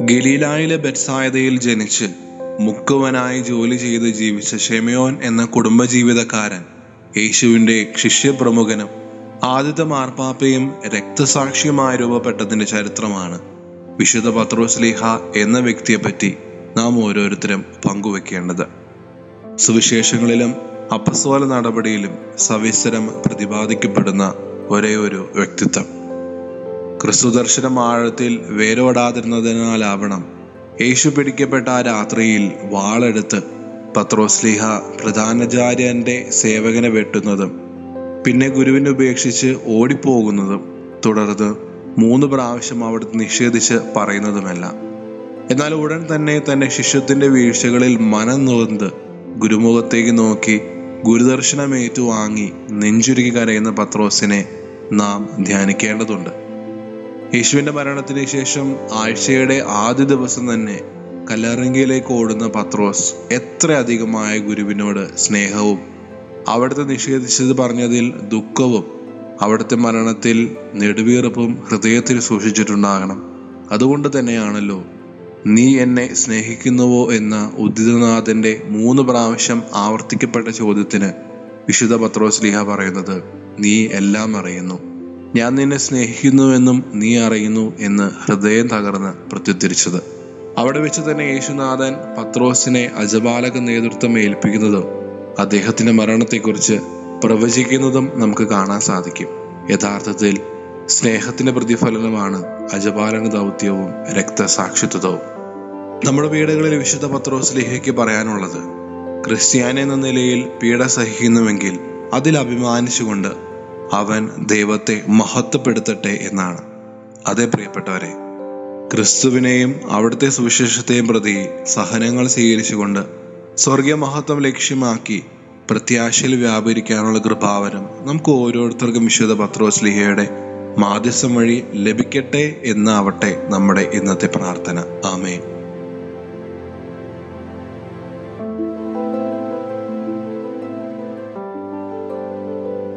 ഗലീലായിലെ ബെറ്റ്സായതയിൽ ജനിച്ച് മുക്കുവനായി ജോലി ചെയ്ത് ജീവിച്ച ഷെമയോൻ എന്ന കുടുംബജീവിതക്കാരൻ യേശുവിന്റെ ശിഷ്യപ്രമുഖനും ആദ്യത്തെ മാർപ്പാപ്പയും രക്തസാക്ഷിയുമായി രൂപപ്പെട്ടതിന്റെ ചരിത്രമാണ്. വിശുദ്ധ പത്രോസ്ലീഹ എന്ന വ്യക്തിയെപ്പറ്റി നാം ഓരോരുത്തരും പങ്കുവെക്കേണ്ടത്. സുവിശേഷങ്ങളിലും അപ്പസ്വല നടപടിയിലും സവിസ്തരം പ്രതിപാദിക്കപ്പെടുന്ന ഒരേ ഒരു വ്യക്തിത്വം. ക്രിസ്തുദർശനം ആഴത്തിൽ വേരോടാതിരുന്നതിനാലാവണം. യേശു പിടിക്കപ്പെട്ട ആ രാത്രിയിൽ വാളെടുത്ത് പത്രോസ്ലിഹ പ്രധാനാചാര്യന്റെ സേവകനെ വെട്ടുന്നതും പിന്നെ ഗുരുവിനെ ഉപേക്ഷിച്ച് ഓടിപ്പോകുന്നതും തുടർന്ന് മൂന്ന് പ്രാവശ്യം അവിടുത്തെ നിഷേധിച്ച് പറയുന്നതുമെല്ലാം. എന്നാൽ ഉടൻ തന്നെ തന്റെ ശിഷ്യത്തിന്റെ വീഴ്ചകളിൽ മനം നൊന്ത് ഗുരുമുഖത്തേക്ക് നോക്കി ഗുരുദർശനം ഏറ്റുവാങ്ങി നെഞ്ചുരുക്കി കരയുന്ന പത്രോസിനെ നാം ധ്യാനിക്കേണ്ടതുണ്ട്. യേശുവിന്റെ മരണത്തിന് ശേഷം ആഴ്ചയുടെ ആദ്യ ദിവസം തന്നെ കല്ലറങ്കിയിലേക്ക് ഓടുന്ന പത്രോസ് എത്ര അധികമായ ഗുരുവിനോട് സ്നേഹവും അവിടുത്തെ നിഷേധിച്ചത് പറഞ്ഞതിൽ ദുഃഖവും അവിടുത്തെ മരണത്തിൽ നെടുവീർപ്പും ഹൃദയത്തിൽ സൂക്ഷിച്ചിട്ടുണ്ടാകണം. അതുകൊണ്ട് തന്നെയാണല്ലോ നീ എന്നെ സ്നേഹിക്കുന്നുവോ എന്ന ഉദിതനാഥന്റെ മൂന്ന് പ്രാവശ്യം ആവർത്തിക്കപ്പെട്ട ചോദ്യത്തിന് വിശുദ്ധ പത്രോസ്ലിഹ പറയുന്നത്. നീ എല്ലാം അറിയുന്നു. ഞാൻ നിന്നെ സ്നേഹിക്കുന്നുവെന്നും നീ അറിയുന്നു എന്ന് ഹൃദയം തകർന്ന് പ്രത്യുദ്ധരിച്ചത്. അവിടെ വെച്ച് തന്നെ യേശുനാഥൻ പത്രോസിനെ അജപാലക നേതൃത്വം ഏൽപ്പിക്കുന്നതും അദ്ദേഹത്തിന്റെ മരണത്തെക്കുറിച്ച് പ്രവചിക്കുന്നതും നമുക്ക് കാണാൻ സാധിക്കും. യഥാർത്ഥത്തിൽ സ്നേഹത്തിന്റെ പ്രതിഫലനമാണ് അജപാലക ദൗത്യവും രക്തസാക്ഷിത്വവും. നമ്മുടെ വീടുകളിൽ വിശുദ്ധ പത്രോസ് ലേഹയ്ക്ക് പറയാനുള്ളത് ക്രിസ്ത്യാനി എന്ന നിലയിൽ പീഡ സഹിക്കുന്നുവെങ്കിൽ അതിൽ അഭിമാനിച്ചുകൊണ്ട് അവൻ ദൈവത്തെ മഹത്വപ്പെടുത്തട്ടെ എന്നാണ്. അതേ പ്രിയപ്പെട്ടവരെ ക്രിസ്തുവിനെയും അവിടുത്തെ സുവിശേഷത്തെയും പ്രതി സഹനങ്ങൾ സ്വീകരിച്ചുകൊണ്ട് സ്വർഗീയ മഹത്വം ലക്ഷ്യമാക്കി പ്രത്യാശയിൽ വ്യാപരിക്കാനുള്ള കൃപാവരം നമുക്ക് ഓരോരുത്തർക്കും വിശുദ്ധ പത്രോസ്ലിഹയുടെ മാധ്യസ്ഥം വഴി ലഭിക്കട്ടെ എന്നാവട്ടെ നമ്മുടെ ഇന്നത്തെ പ്രാർത്ഥന. ആമേൻ.